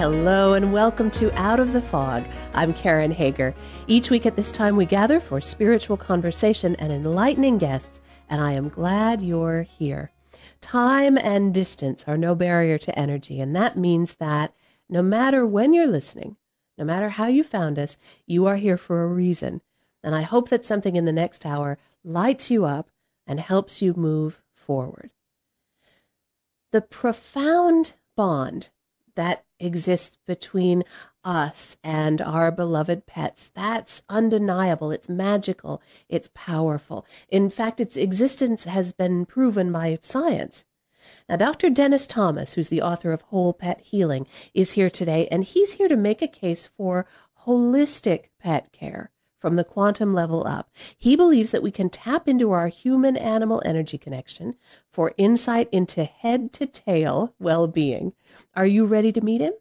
Hello and welcome to Out of the Fog. I'm Karen Hager. Each week at this time, we gather for spiritual conversation and enlightening guests, and I am glad you're here. Time and distance are no barrier to energy, and that means that no matter when you're listening, no matter how you found us, you are here for a reason. And I hope that something in the next hour lights you up and helps you move forward. The profound bond that exists between us and our beloved pets. That's undeniable. It's magical. It's powerful. In fact, its existence has been proven by science. Now, Dr. Dennis Thomas, who's the author of Whole Pet Healing, is here today, and he's here to make a case for holistic pet care from the quantum level up. He believes that we can tap into our human animal energy connection for insight into head to tail well being. Are you ready to meet him?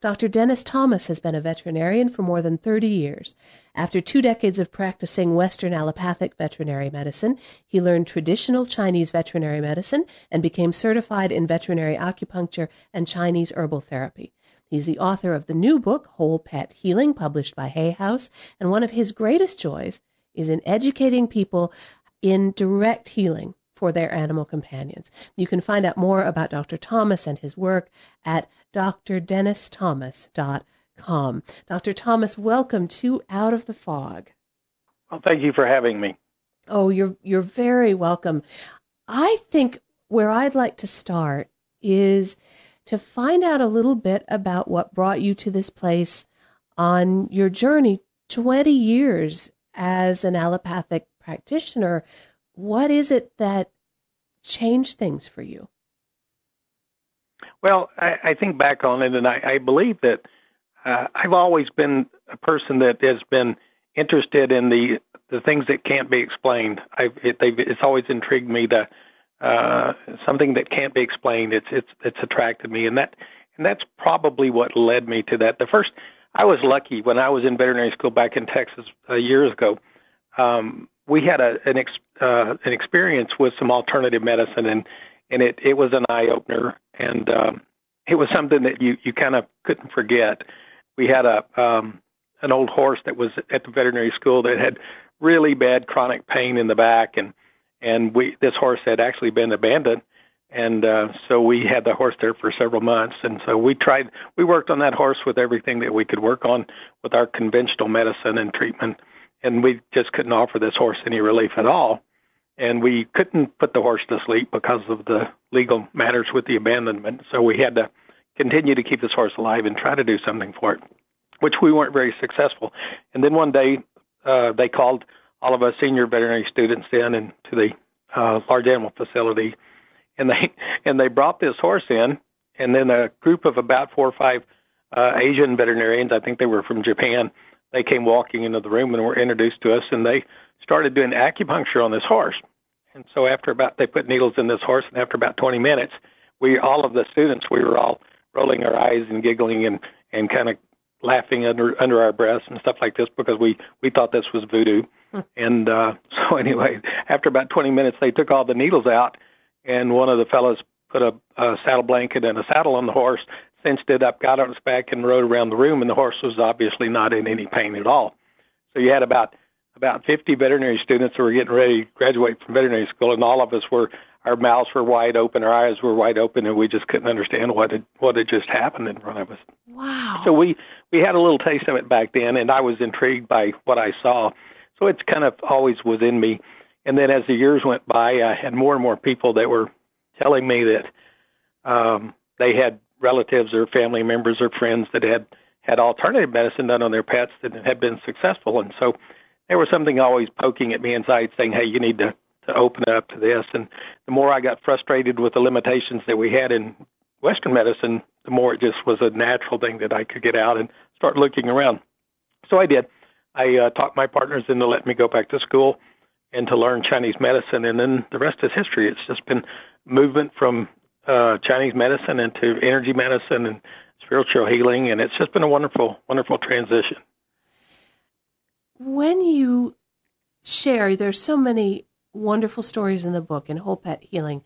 Dr. Dennis Thomas has been a veterinarian for more than 30 years. After two decades of practicing Western allopathic veterinary medicine, he learned traditional Chinese veterinary medicine and became certified in veterinary acupuncture and Chinese herbal therapy. He's the author of the new book, Whole Pet Healing, published by Hay House, and one of his greatest joys is in educating people in direct healing for their animal companions. You can find out more about Dr. Thomas and his work at drdennisthomas.com. Dr. Thomas, welcome to Out of the Fog. Well, thank you for having me. Oh, you're you're very welcome. I think where I'd like to start is to find out a little bit about what brought you to this place on your journey 20 years as an allopathic practitioner. What is it that changed things for you? Well, I, I think back on it, and I, I believe that uh, I've always been a person that has been interested in the the things that can't be explained. It, it's always intrigued me to uh, something that can't be explained. It's it's it's attracted me, and that and that's probably what led me to that. The first, I was lucky when I was in veterinary school back in Texas uh, years ago. Um, we had a an ex, uh, an experience with some alternative medicine, and and it it was an eye opener, and um, it was something that you you kind of couldn't forget. We had a um, an old horse that was at the veterinary school that had really bad chronic pain in the back, and and we this horse had actually been abandoned. And uh, so we had the horse there for several months. And so we tried we worked on that horse with everything that we could work on with our conventional medicine and treatment. And we just couldn't offer this horse any relief at all. And we couldn't put the horse to sleep because of the legal matters with the abandonment. So we had to continue to keep this horse alive and try to do something for it which we weren't very successful. And then one day uh, they called all of us senior veterinary students in into the uh, large animal facility, and they and they brought this horse in, and then a group of about four or five uh, Asian veterinarians, I think they were from Japan, they came walking into the room and were introduced to us, and they started doing acupuncture on this horse. And so after about they put needles in this horse, and after about 20 minutes, we all of the students we were all rolling our eyes and giggling and and kind of laughing under under our breaths and stuff like this because we we thought this was voodoo. And uh, so anyway, after about 20 minutes, they took all the needles out, and one of the fellows put a, a saddle blanket and a saddle on the horse, cinched it up, got on its back, and rode around the room. And the horse was obviously not in any pain at all. So you had about about 50 veterinary students who were getting ready to graduate from veterinary school, and all of us were our mouths were wide open, our eyes were wide open, and we just couldn't understand what had what had just happened in front of us. Wow! So we we had a little taste of it back then, and I was intrigued by what I saw. So it's kind of always was in me. And then as the years went by, I had more and more people that were telling me that um, they had relatives or family members or friends that had had alternative medicine done on their pets that had been successful. And so there was something always poking at me inside saying, hey, you need to, to open up to this. And the more I got frustrated with the limitations that we had in Western medicine, the more it just was a natural thing that I could get out and start looking around. So I did. I uh, talked my partners into letting me go back to school, and to learn Chinese medicine, and then the rest is history. It's just been movement from uh, Chinese medicine into energy medicine and spiritual healing, and it's just been a wonderful, wonderful transition. When you share, there's so many wonderful stories in the book in Whole Pet Healing.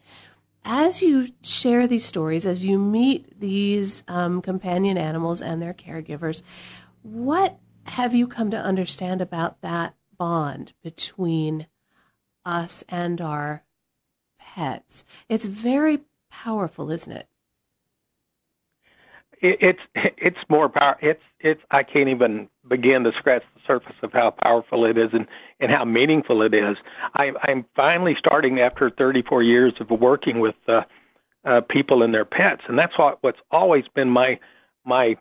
As you share these stories, as you meet these um, companion animals and their caregivers, what have you come to understand about that bond between us and our pets? It's very powerful, isn't it? it, it's it's more power. It's it's I can't even begin to scratch the surface of how powerful it is and and how meaningful it is. I, I'm finally starting after 34 years of working with uh, uh, people and their pets, and that's what what's always been my my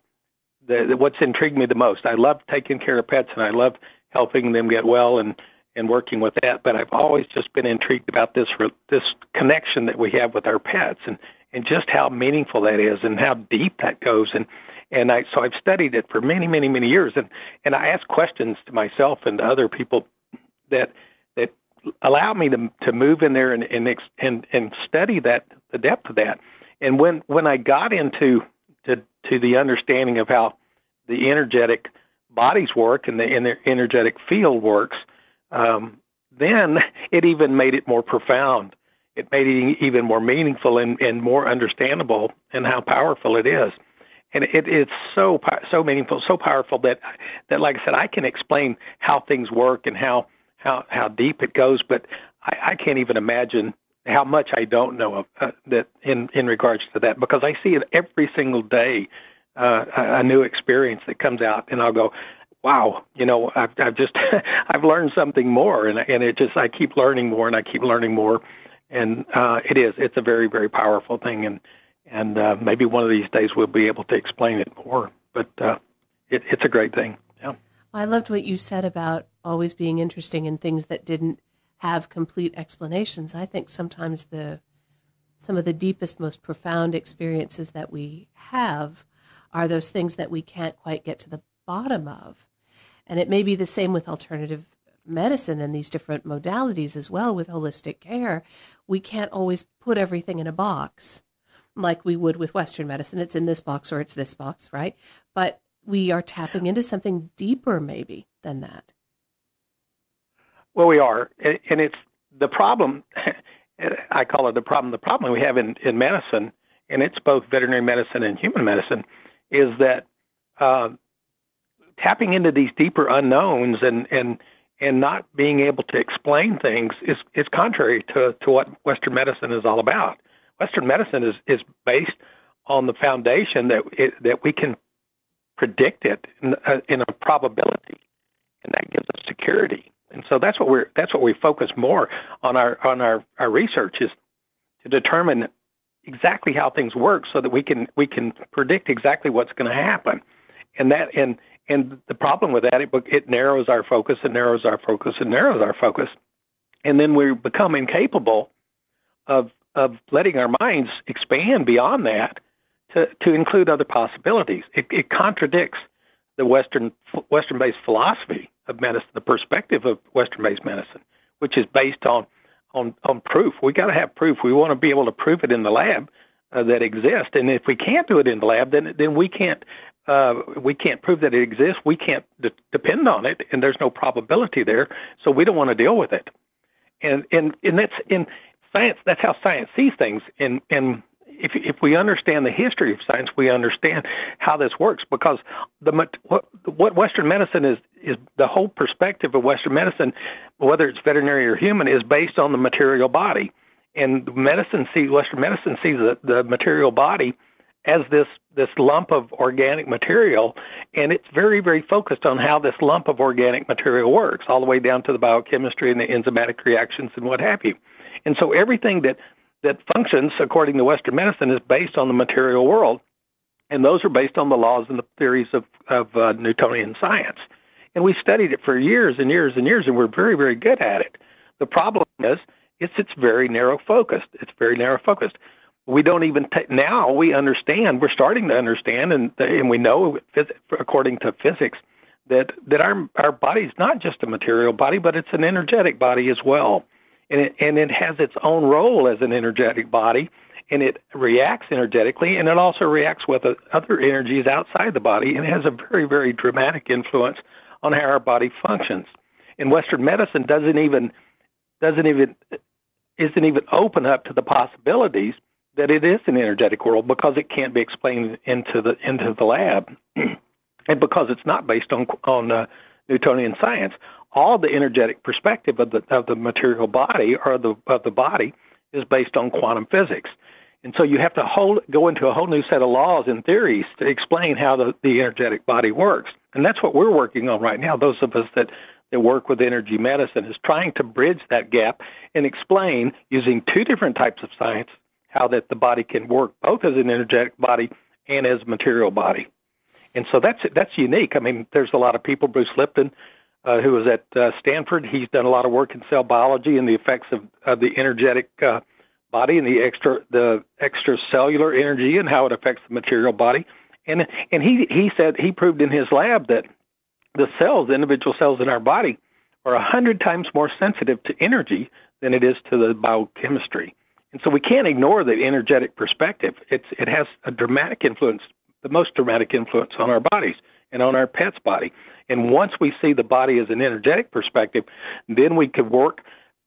the, what's intrigued me the most. I love taking care of pets, and I love helping them get well and and working with that. But I've always just been intrigued about this this connection that we have with our pets, and and just how meaningful that is and how deep that goes and and I so I've studied it for many many many years and and I ask questions to myself and to other people that that allow me to to move in there and and and, and study that the depth of that and when when I got into to the understanding of how the energetic bodies work and the, and the energetic field works um, then it even made it more profound it made it even more meaningful and, and more understandable and how powerful it is. And it, it's so so meaningful, so powerful that that like I said, I can explain how things work and how how how deep it goes, but I, I can't even imagine how much I don't know of uh, that in in regards to that because I see it every single day, uh, a, a new experience that comes out, and I'll go, wow, you know, I've, I've just I've learned something more, and and it just I keep learning more, and I keep learning more, and uh, it is. It's a very, very powerful thing, and and uh, maybe one of these days we'll be able to explain it more. But uh, it, it's a great thing. Yeah. I loved what you said about always being interesting in things that didn't have complete explanations. I think sometimes the some of the deepest, most profound experiences that we have are those things that we can't quite get to the bottom of. And it may be the same with alternative medicine and these different modalities as well with holistic care, we can't always put everything in a box like we would with Western medicine. It's in this box or it's this box, right? But we are tapping into something deeper, maybe, than that. Well, we are. And it's the problem, I call it the problem. The problem we have in, in medicine, and it's both veterinary medicine and human medicine, is that uh, tapping into these deeper unknowns and, and and not being able to explain things is is contrary to to what Western medicine is all about. Western medicine is is based on the foundation that it, that we can predict it in, uh, in a probability, and that gives us security. And so that's what we're that's what we focus more on our on our our research is to determine exactly how things work so that we can we can predict exactly what's going to happen. And that and and the problem with that, it, it narrows our focus and narrows our focus and narrows our focus. And then we become incapable of, of letting our minds expand beyond that to, to include other possibilities. It, it contradicts the Western, Western-based philosophy of medicine, the perspective of Western-based medicine, which is based on, on, on proof. We got to have proof. We want to be able to prove it in the lab uh, that exists. And if we can't do it in the lab, then then we can't uh, we can't prove that it exists. We can't de- depend on it, and there's no probability there. So we don't want to deal with it. And and and that's in science. That's how science sees things. And and if if we understand the history of science, we understand how this works because the what, Western medicine is is the whole perspective of Western medicine, whether it's veterinary or human, is based on the material body. And medicine sees Western medicine sees the, the material body as this this lump of organic material, and it's very very focused on how this lump of organic material works, all the way down to the biochemistry and the enzymatic reactions and what have you. And so everything that that functions according to Western medicine is based on the material world, and those are based on the laws and the theories of of uh, Newtonian science. And we studied it for years and years and years, and we're very very good at it. The problem is it's it's very narrow focused. It's very narrow focused we don't even t- now we understand we're starting to understand and and we know according to physics that that our our body is not just a material body, but it's an energetic body as well, and it and it has its own role as an energetic body, and it reacts energetically, and it also reacts with other energies outside the body, and has a very very dramatic influence on how our body functions. And Western medicine doesn't even doesn't even isn't even open up to the possibilities that it is an energetic world because it can't be explained into the into the lab. and because it's not based on on uh, Newtonian science, all the energetic perspective of the of the material body or the of the body is based on quantum physics. And so you have to hold, go into a whole new set of laws and theories to explain how the, the energetic body works. And that's what we're working on right now. Those of us that, that work with energy medicine is trying to bridge that gap and explain using two different types of science how that the body can work both as an energetic body and as a material body. And so that's that's unique. I mean, there's a lot of people. Bruce Lipton, uh, who was at uh, Stanford, he's done a lot of work in cell biology and the effects of, of the energetic uh, body and the extra the extracellular energy and how it affects the material body. And and he he said he proved in his lab that the cells, the individual cells in our body, are a hundred times more sensitive to energy than it is to the biochemistry. And so we can't ignore the energetic perspective. It's it has a dramatic influence the most dramatic influence on our bodies and on our pet's body. And once we see the body as an energetic perspective, then we can work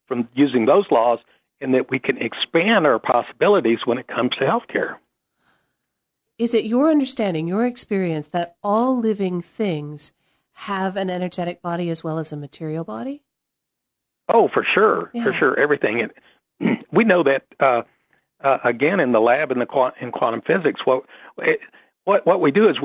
from using those laws and that we can expand our possibilities when it comes to healthcare. Is it your understanding, your experience, that all living things have an energetic body as well as a material body? Oh, for sure, yeah. for sure, everything. And we know that uh, uh, again in the lab in the in quantum physics. What it, what what we do is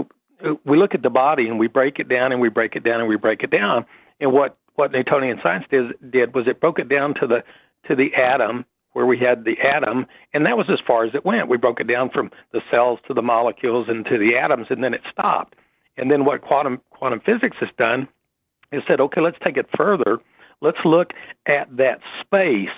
we look at the body and we break it down and we break it down and we break it down. And what what Newtonian science did did was it broke it down to the to the atom where we had the atom, and that was as far as it went. We broke it down from the cells to the molecules and to the atoms, and then it stopped. And then what quantum quantum physics has done is said, okay, let's take it further. Let's look at that space,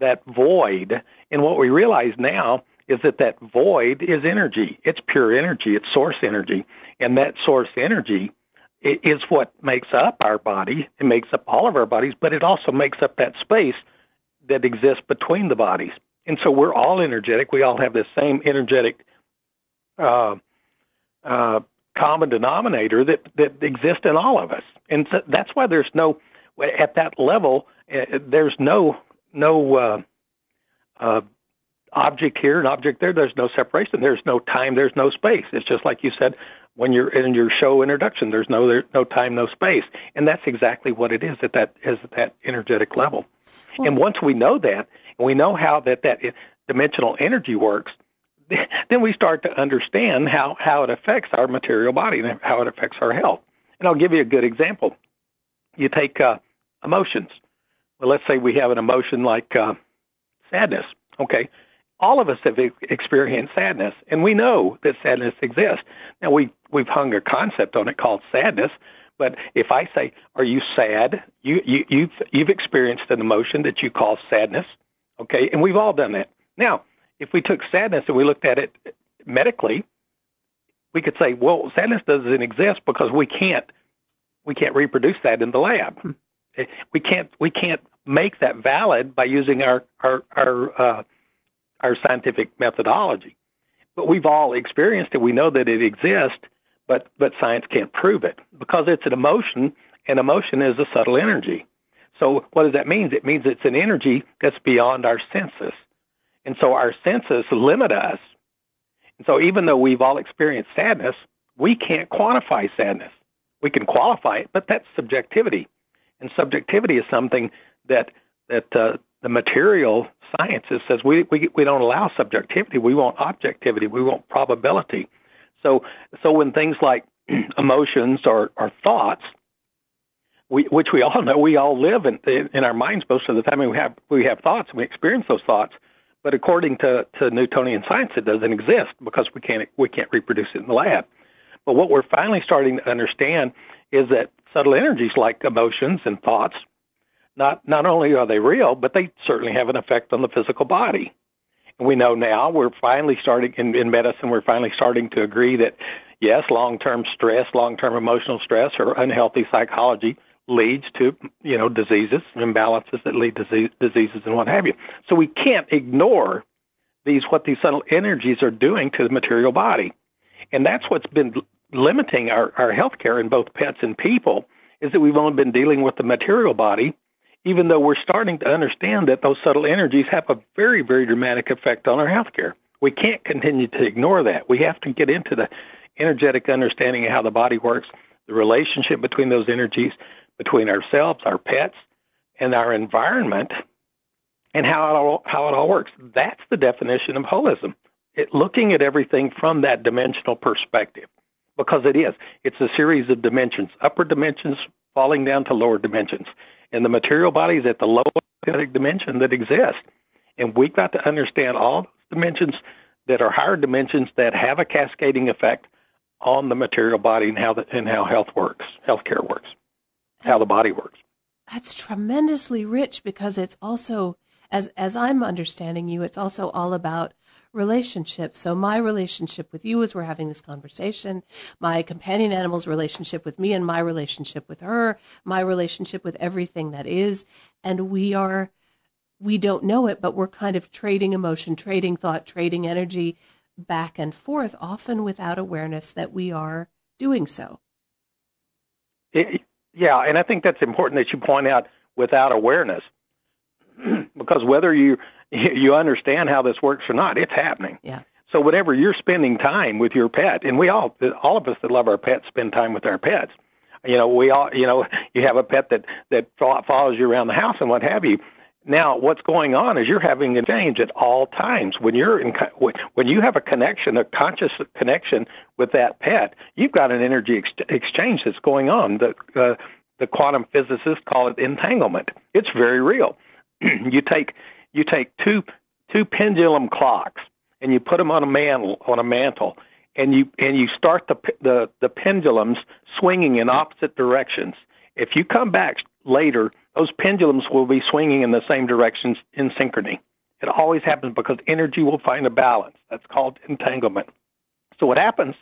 that void, and what we realize now is that that void is energy. It's pure energy. It's source energy. And that source energy is what makes up our body. It makes up all of our bodies, but it also makes up that space that exists between the bodies. And so we're all energetic. We all have the same energetic uh, uh, common denominator that, that exists in all of us. And so that's why there's no, at that level, uh, there's no, no, uh, uh, object here, an object there. There's no separation. There's no time. There's no space. It's just like you said when you're in your show introduction. There's no there's no time, no space, and that's exactly what it is at that is at that energetic level. Well, and once we know that, and we know how that that dimensional energy works, then we start to understand how how it affects our material body and how it affects our health. And I'll give you a good example. You take uh, emotions. Well, let's say we have an emotion like uh, sadness. Okay, all of us have experienced sadness, and we know that sadness exists. Now we we've hung a concept on it called sadness, but if I say, "Are you sad?" You you you've you've experienced an emotion that you call sadness, okay? And we've all done that. Now, if we took sadness and we looked at it medically, we could say, "Well, sadness doesn't exist because we can't we can't reproduce that in the lab. Hmm. We can't we can't make that valid by using our our our uh, our scientific methodology. But we've all experienced it. We know that it exists, but but science can't prove it because it's an emotion, and emotion is a subtle energy. So what does that mean? It means it's an energy that's beyond our senses. And so our senses limit us. And so even though we've all experienced sadness, we can't quantify sadness. We can qualify it, but that's subjectivity. And subjectivity is something that that uh, the material sciences says we, we, we don't allow subjectivity. We want objectivity. We want probability. So, so when things like emotions or, or thoughts, we, which we all know, we all live in, in our minds most of the time. We have, we have thoughts and we experience those thoughts. But according to, to Newtonian science, it doesn't exist because we can't, we can't reproduce it in the lab. But what we're finally starting to understand is that subtle energies like emotions and thoughts not not only are they real, but they certainly have an effect on the physical body. And we know now we're finally starting in, in medicine. We're finally starting to agree that yes, long-term stress, long-term emotional stress, or unhealthy psychology leads to you know diseases, imbalances that lead to disease, diseases, and what have you. So we can't ignore these what these subtle energies are doing to the material body, and that's what's been limiting our our healthcare in both pets and people is that we've only been dealing with the material body, even though we're starting to understand that those subtle energies have a very very dramatic effect on our healthcare. We can't continue to ignore that. We have to get into the energetic understanding of how the body works, the relationship between those energies, between ourselves, our pets, and our environment, and how it all how it all works. That's the definition of holism. It, looking at everything from that dimensional perspective, because it is. It's a series of dimensions, upper dimensions falling down to lower dimensions, and the material body is at the lowest dimension that exists. And we've got to understand all those dimensions that are higher dimensions that have a cascading effect on the material body and how the, and how health works, healthcare works how the body works. That's tremendously rich because it's also, as as I'm understanding you, it's also all about relationships. So my relationship with you as we're having this conversation, my companion animal's relationship with me and my relationship with her, my relationship with everything that is, and we are we don't know it, but we're kind of trading emotion, trading thought, trading energy back and forth, often without awareness that we are doing so. It, yeah, and I think that's important that you point out without awareness, because whether you you understand how this works or not, it's happening. Yeah. So whatever you're spending time with your pet, and we all all of us that love our pets spend time with our pets. You know, we all you know you have a pet that that follows you around the house and what have you. Now, what's going on is you're having a change at all times. When you're in, when you have a connection, a conscious connection with that pet, you've got an energy ex- exchange that's going on. The uh, the quantum physicists call it entanglement. It's very real. you take you take two two pendulum clocks and you put them on a mantle on a mantle and you and you start the the the pendulums swinging in opposite directions. If you come back later those pendulums will be swinging in the same directions in synchrony. It always happens because energy will find a balance. That's called entanglement. So what happens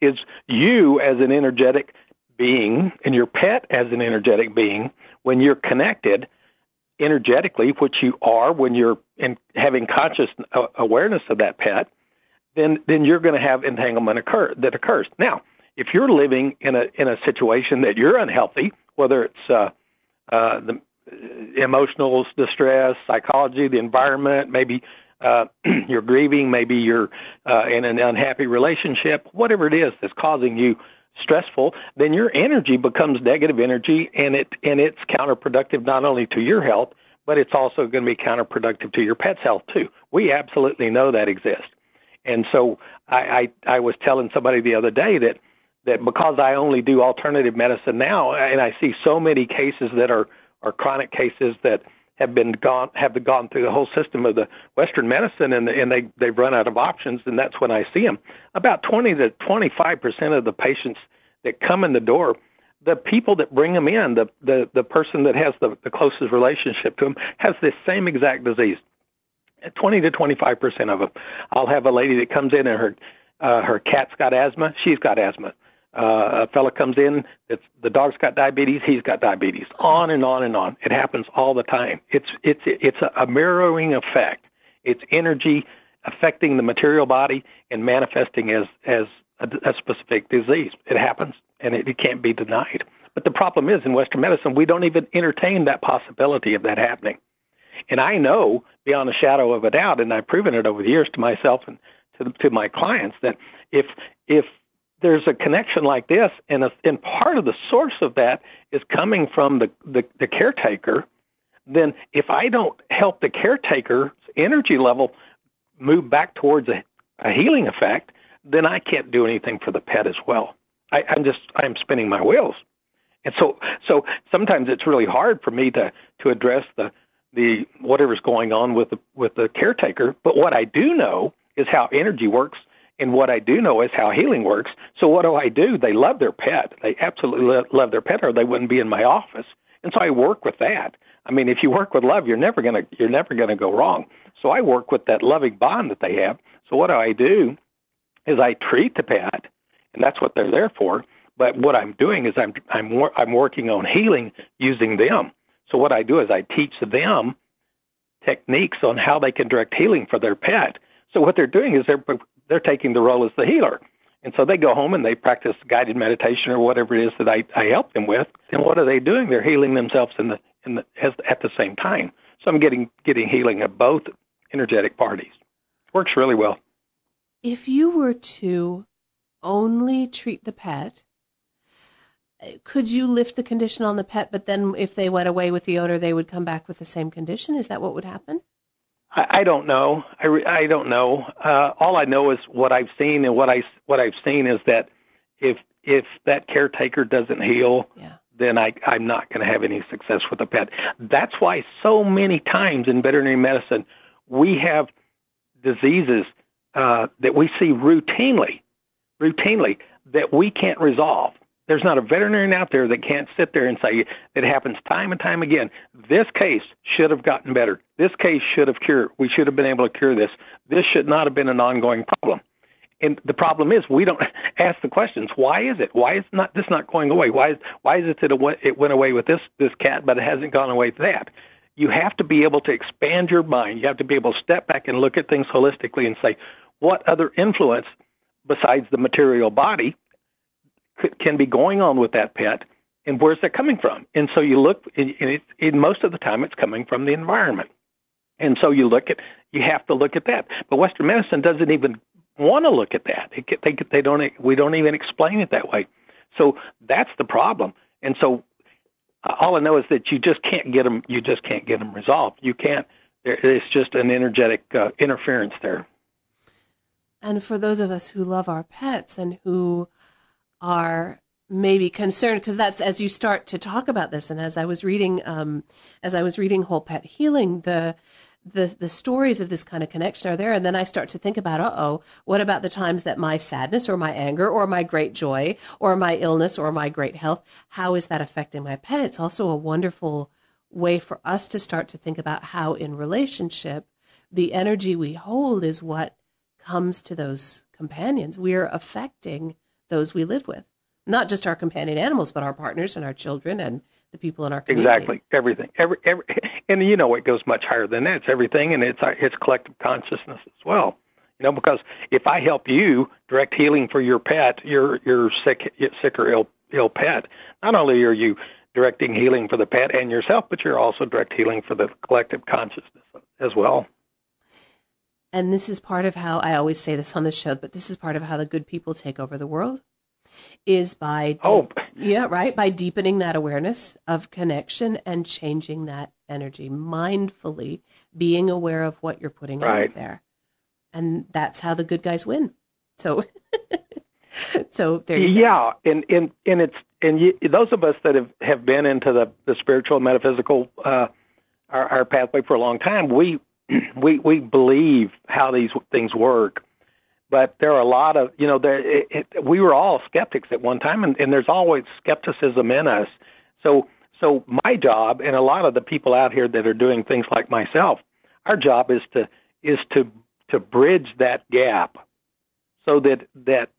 is you as an energetic being and your pet as an energetic being, when you're connected energetically, which you are when you're in having conscious awareness of that pet, then then you're going to have entanglement occur that occurs. Now, if you're living in a in a situation that you're unhealthy, whether it's uh, uh, the emotional distress, psychology, the environment, maybe uh, you're grieving, maybe you're uh, in an unhappy relationship, whatever it is that's causing you stressful, then your energy becomes negative energy, and it and it's counterproductive not only to your health, but it's also going to be counterproductive to your pet's health too. We absolutely know that exists, and so I I, I was telling somebody the other day that that because I only do alternative medicine now, and I see so many cases that are are chronic cases that have been gone have gone through the whole system of the Western medicine, and and they they've run out of options, and that's when I see them. About 20 to 25 percent of the patients that come in the door, the people that bring them in, the the the person that has the, the closest relationship to them, has this same exact disease. 20 to 25 percent of them. I'll have a lady that comes in and her uh, her cat's got asthma. She's got asthma uh, a fella comes in, it's the dog's got diabetes, he's got diabetes. On and on and on. It happens all the time. It's it's it's a mirroring effect. It's energy affecting the material body and manifesting as as a, a specific disease. It happens, and it, it can't be denied. But the problem is, in Western medicine, we don't even entertain that possibility of that happening. And I know beyond a shadow of a doubt, and I've proven it over the years to myself and to, to my clients, that if if there's a connection like this, and, a, and part of the source of that is coming from the, the, the caretaker, then if I don't help the caretaker's energy level move back towards a, a healing effect, then I can't do anything for the pet as well. I, I'm just I'm spinning my wheels, and so so sometimes it's really hard for me to to address the the whatever's going on with the with the caretaker. But what I do know is how energy works and what I do know is how healing works. So what do I do? They love their pet. They absolutely love their pet, or they wouldn't be in my office. And so I work with that. I mean, if you work with love, you're never gonna you're never gonna go wrong. So I work with that loving bond that they have. So what do I do? Is I treat the pet, and that's what they're there for. But what I'm doing is I'm I'm I'm working on healing using them. So what I do is I teach them techniques on how they can direct healing for their pet. So what they're doing is they're they're taking the role as the healer. And so they go home and they practice guided meditation or whatever it is that I, I help them with. And what are they doing? They're healing themselves in the in the as, at the same time. So I'm getting getting healing of both energetic parties. Works really well. If you were to only treat the pet, could you lift the condition on the pet, but then if they went away with the owner, they would come back with the same condition? Is that what would happen? I, I don't know. I, re, I don't know. Uh, all I know is what I've seen, and what I what I've seen is that if if that caretaker doesn't heal, yeah. then I, I'm not going to have any success with the pet. That's why so many times in veterinary medicine we have diseases uh, that we see routinely, routinely that we can't resolve. There's not a veterinarian out there that can't sit there and say it happens time and time again. This case should have gotten better. This case should have cured. We should have been able to cure this. This should not have been an ongoing problem. And the problem is we don't ask the questions. Why is it? Why is not this not going away? Why is why is it that it went, it went away with this this cat, but it hasn't gone away with that? You have to be able to expand your mind. You have to be able to step back and look at things holistically and say, what other influence besides the material body can be going on with that pet, and where's that coming from? And so you look, and it, it, most of the time it's coming from the environment. And so you look at, you have to look at that. But Western medicine doesn't even want to look at that. It, they, they don't, we don't even explain it that way. So that's the problem. And so uh, all I know is that you just can't get them, you just can't get them resolved. You can't, it's just an energetic uh, interference there. And for those of us who love our pets and who are maybe concerned because that's as you start to talk about this and as i was reading um, as i was reading whole pet healing the the the stories of this kind of connection are there and then i start to think about uh-oh what about the times that my sadness or my anger or my great joy or my illness or my great health how is that affecting my pet? It's also a wonderful way for us to start to think about how in relationship the energy we hold is what comes to those companions. We're affecting those we live with. Not just our companion animals, but our partners and our children and the people in our community. Exactly, everything. Every, every, and you know it goes much higher than that. It's everything, and it's it's collective consciousness as well. You know, because if I help you direct healing for your pet, your your sick sick or ill ill pet, not only are you directing healing for the pet and yourself, but you're also direct healing for the collective consciousness as well. And this is part of how I always say this on the show, but this is part of how the good people take over the world is by de- oh yeah right by deepening that awareness of connection and changing that energy mindfully being aware of what you're putting right. out there and that's how the good guys win so so there yeah go. and and and it's and you, those of us that have have been into the the spiritual metaphysical uh our, our pathway for a long time we we we believe how these things work, but there are a lot of you know there it, it, we were all skeptics at one time, and, and there's always skepticism in us. So so my job and a lot of the people out here that are doing things like myself, our job is to is to to bridge that gap, so that that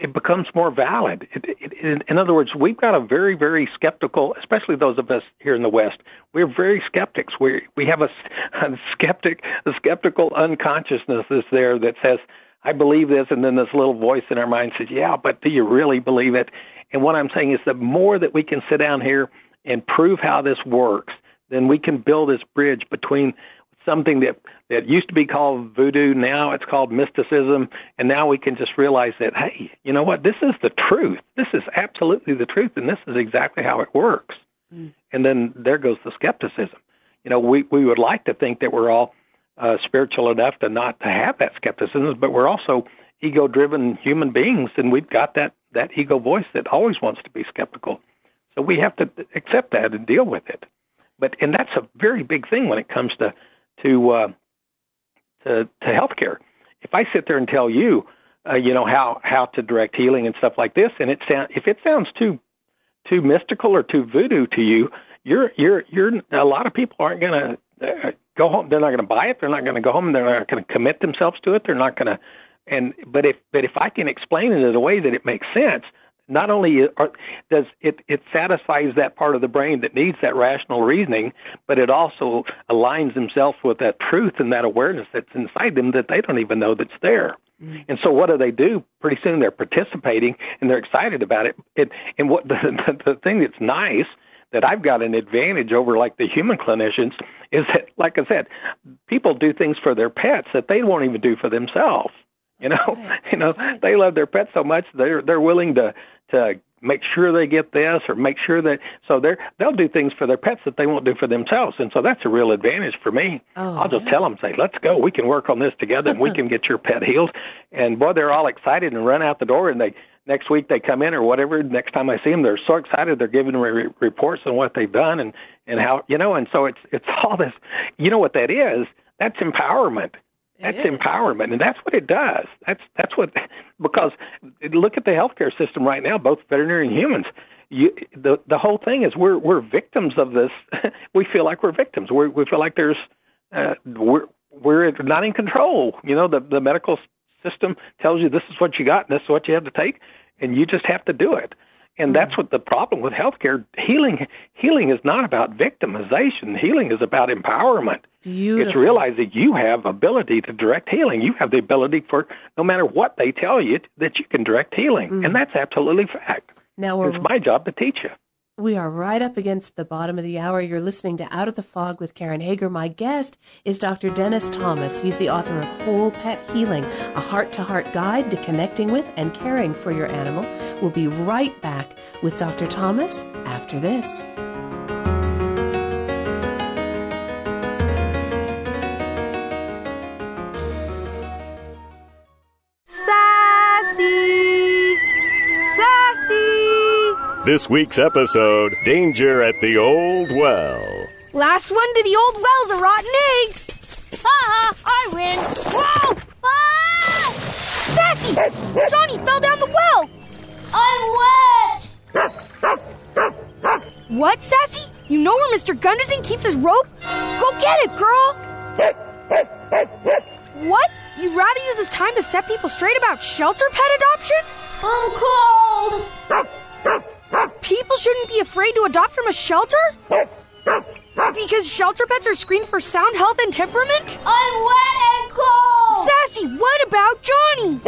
it becomes more valid. It, it, in other words, we've got a very, very skeptical, especially those of us here in the West. We're very skeptics. We we have a, a skeptic, a skeptical unconsciousness that's there that says, "I believe this," and then this little voice in our mind says, "Yeah, but do you really believe it?" And what I'm saying is, the more that we can sit down here and prove how this works, then we can build this bridge between something that that used to be called voodoo. Now it's called mysticism, and now we can just realize that hey, you know what? This is the truth. This is absolutely the truth, and this is exactly how it works. Mm. And then there goes the skepticism. You know, we we would like to think that we're all uh, spiritual enough to not to have that skepticism, but we're also ego-driven human beings, and we've got that that ego voice that always wants to be skeptical. So we have to accept that and deal with it. But and that's a very big thing when it comes to to uh, to, to healthcare. If I sit there and tell you, uh, you know how how to direct healing and stuff like this, and it sound if it sounds too too mystical or too voodoo to you, you're you're you're a lot of people aren't going to uh, go home. They're not going to buy it. They're not going to go home. They're not going to commit themselves to it. They're not going to And but if but if I can explain it in a way that it makes sense, not only are, does it it satisfies that part of the brain that needs that rational reasoning, but it also aligns themselves with that truth and that awareness that's inside them that they don't even know that's there. Mm. And so, what do they do? Pretty soon, they're participating and they're excited about it. it and what the, the the thing that's nice that I've got an advantage over like the human clinicians is that, like I said, people do things for their pets that they won't even do for themselves. You know, right. you know, right. they love their pets so much they're they're willing to to make sure they get this or make sure that so they're they'll do things for their pets that they won't do for themselves. And so that's a real advantage for me. Oh, i'll just yeah. tell them say let's go. We can work on this together and we can get your pet healed. And boy they're all excited and run out the door and they next week they come in or whatever. Next time i see them they're so excited. They're giving me reports on what they've done and and how you know and so it's it's all this you know what that is? That's empowerment that's empowerment, and that's what it does. That's that's what because look at the healthcare system right now, both veterinary and humans. You, the the whole thing is we're we're victims of this. we feel like we're victims. We we feel like there's uh, we're we're not in control. You know, the the medical system tells you this is what you got, and this is what you have to take, and you just have to do it. And that's what the problem with healthcare healing healing is not about victimization. Healing is about empowerment. Beautiful. It's realizing you have ability to direct healing. You have the ability for no matter what they tell you that you can direct healing, mm. and that's absolutely fact. Now it's my job to teach you. We are right up against the bottom of the hour. You're listening to Out of the Fog with Karen Hager. My guest is Dr. Dennis Thomas. He's the author of Whole Pet Healing, a heart to heart guide to connecting with and caring for your animal. We'll be right back with Dr. Thomas after this. This week's episode Danger at the Old Well. Last one to the old well's a rotten egg. Ha ha, I win. Whoa! Ah! Sassy! Johnny fell down the well. I'm wet. What, Sassy? You know where Mr. Gunderson keeps his rope? Go get it, girl. what? You'd rather use this time to set people straight about shelter pet adoption? I'm cold. People shouldn't be afraid to adopt from a shelter? Because shelter pets are screened for sound health and temperament? I'm wet and cold! Sassy, what about Johnny?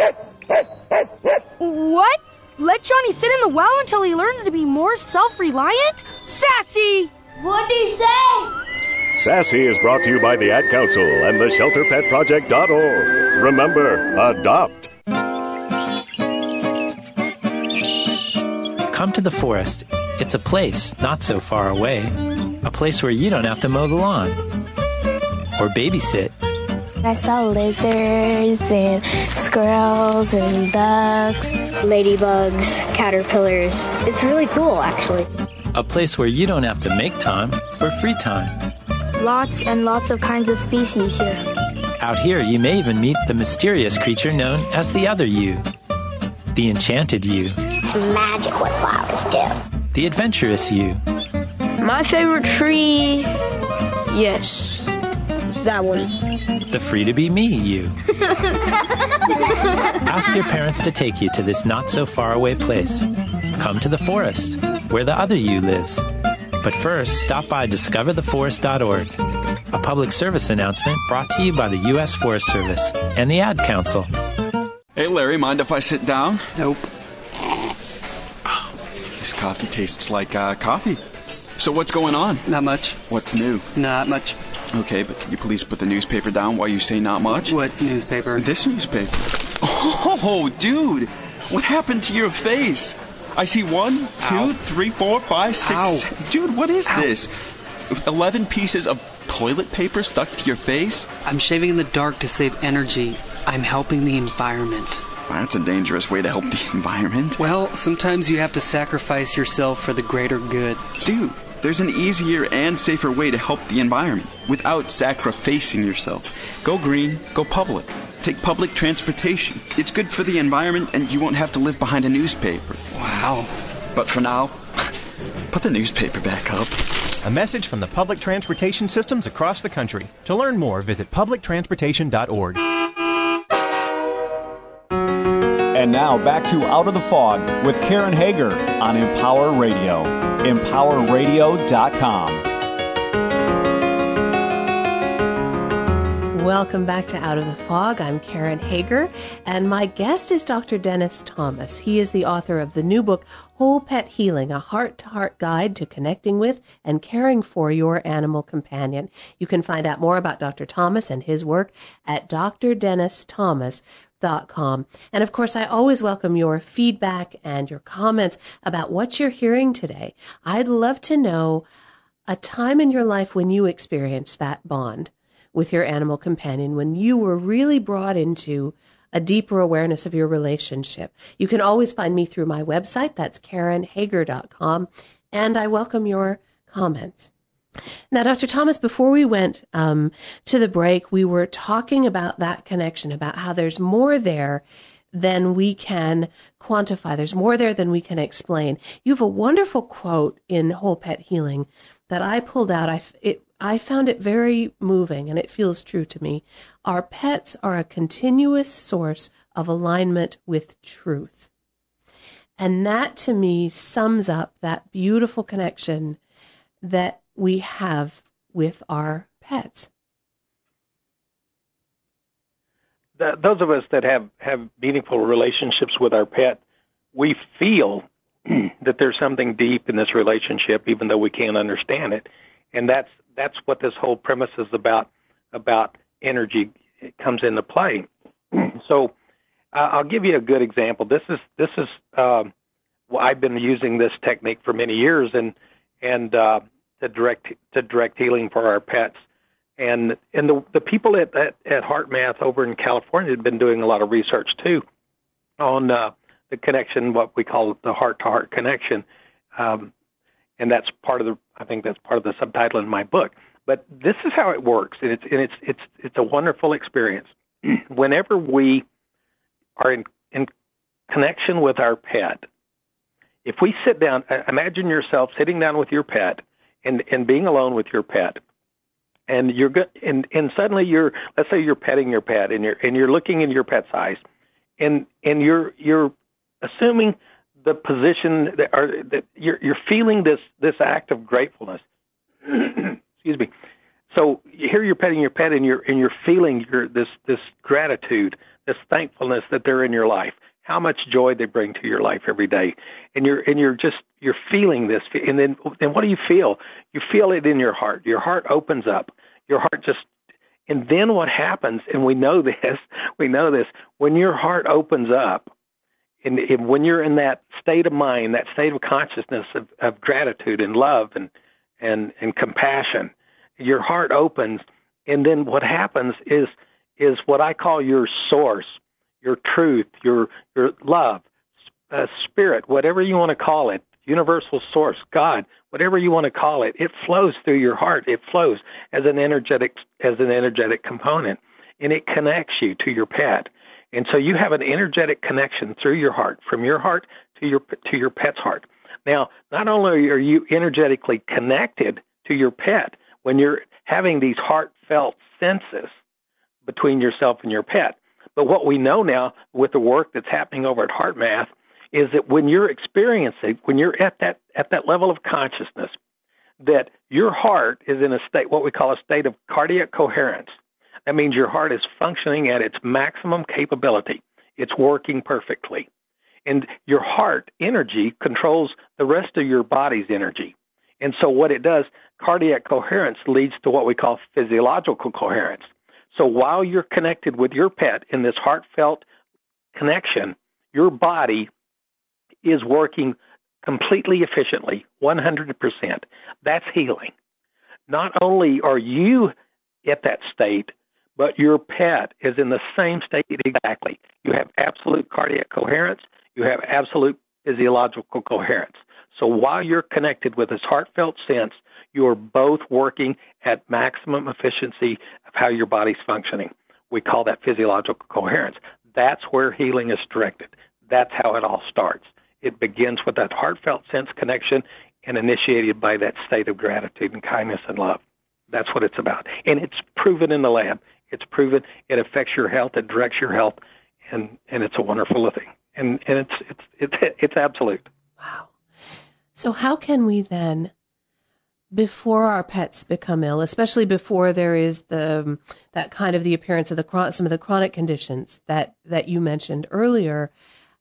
what? Let Johnny sit in the well until he learns to be more self reliant? Sassy! What'd he say? Sassy is brought to you by the Ad Council and the ShelterPetProject.org. Remember, adopt. Come to the forest. It's a place not so far away. A place where you don't have to mow the lawn or babysit. I saw lizards and squirrels and bugs, ladybugs, caterpillars. It's really cool, actually. A place where you don't have to make time for free time. Lots and lots of kinds of species here. Out here, you may even meet the mysterious creature known as the other you, the enchanted you. It's magic what flowers do. The adventurous you. My favorite tree, yes, that one. The free to be me you. Ask your parents to take you to this not so far away place. Come to the forest, where the other you lives. But first, stop by discovertheforest.org, a public service announcement brought to you by the U.S. Forest Service and the Ad Council. Hey, Larry, mind if I sit down? Nope. This coffee tastes like uh, coffee. So what's going on? Not much. What's new? Not much. Okay, but can you please put the newspaper down while you say not much? What newspaper? This newspaper. Oh, dude! What happened to your face? I see one, two, Ow. three, four, five, six. Ow. Dude, what is Ow. this? Eleven pieces of toilet paper stuck to your face? I'm shaving in the dark to save energy. I'm helping the environment. That's a dangerous way to help the environment. Well, sometimes you have to sacrifice yourself for the greater good. Dude, there's an easier and safer way to help the environment without sacrificing yourself. Go green, go public. Take public transportation. It's good for the environment and you won't have to live behind a newspaper. Wow. But for now, put the newspaper back up. A message from the public transportation systems across the country. To learn more, visit publictransportation.org. Now back to Out of the Fog with Karen Hager on Empower Radio. EmpowerRadio.com. Welcome back to Out of the Fog. I'm Karen Hager, and my guest is Dr. Dennis Thomas. He is the author of the new book, Whole Pet Healing, a heart to heart guide to connecting with and caring for your animal companion. You can find out more about Dr. Thomas and his work at drdennisthomas.com. And of course, I always welcome your feedback and your comments about what you're hearing today. I'd love to know a time in your life when you experienced that bond with your animal companion when you were really brought into a deeper awareness of your relationship. You can always find me through my website. That's KarenHager.com. And I welcome your comments. Now, Dr. Thomas, before we went um, to the break, we were talking about that connection, about how there's more there than we can quantify. There's more there than we can explain. You have a wonderful quote in Whole Pet Healing that I pulled out. I, it I found it very moving and it feels true to me. Our pets are a continuous source of alignment with truth. And that to me sums up that beautiful connection that we have with our pets. The, those of us that have, have meaningful relationships with our pet, we feel that there's something deep in this relationship, even though we can't understand it. And that's that's what this whole premise is about about energy comes into play. so uh, I'll give you a good example. This is this is um, well, I've been using this technique for many years and and uh, to direct to direct healing for our pets. And and the the people at at, at HeartMath over in California have been doing a lot of research too on uh, the connection, what we call the heart to heart connection. Um, and that's part of the I think that's part of the subtitle in my book. But this is how it works, and it's and it's it's it's a wonderful experience. Whenever we are in in connection with our pet, if we sit down, imagine yourself sitting down with your pet and and being alone with your pet, and you're good, and and suddenly you're let's say you're petting your pet and you're and you're looking in your pet's eyes, and and you're you're assuming the position that, or that you're, you're feeling this this act of gratefulness. Excuse me. So here you're petting your pet and you're and you're feeling your this this gratitude, this thankfulness that they're in your life. How much joy they bring to your life every day, and you're and you're just you're feeling this, and then then what do you feel? You feel it in your heart. Your heart opens up. Your heart just and then what happens, and we know this, we know this, when your heart opens up, and, and when you're in that state of mind, that state of consciousness of, of gratitude and love and, and, and compassion, your heart opens. And then what happens is, is what I call your source, your truth, your, your love, uh, spirit, whatever you want to call it, universal source, God, whatever you want to call it, it flows through your heart. It flows as an energetic, as an energetic component and it connects you to your pet. And so you have an energetic connection through your heart, from your heart to your to your pet's heart. Now, not only are you energetically connected to your pet when you're having these heartfelt senses between yourself and your pet, but what we know now with the work that's happening over at HeartMath is that when you're experiencing, when you're at that at that level of consciousness, that your heart is in a state, what we call a state of cardiac coherence. That means your heart is functioning at its maximum capability. It's working perfectly. And your heart energy controls the rest of your body's energy. And so what it does, cardiac coherence leads to what we call physiological coherence. So while you're connected with your pet in this heartfelt connection, your body is working completely efficiently, 100%. That's healing. Not only are you at that state, but your pet is in the same state exactly. You have absolute cardiac coherence, you have absolute physiological coherence. So while you're connected with this heartfelt sense, you're both working at maximum efficiency of how your body's functioning. We call that physiological coherence. That's where healing is directed. That's how it all starts. It begins with that heartfelt sense connection and initiated by that state of gratitude and kindness and love. That's what it's about. And it's proven in the lab. It's proven it affects your health, it directs your health, and, and it's a wonderful thing. and and it's it's it's it's absolute. So, how can we then, before our pets become ill, especially before there is the that kind of the appearance of the some of the chronic conditions that that you mentioned earlier,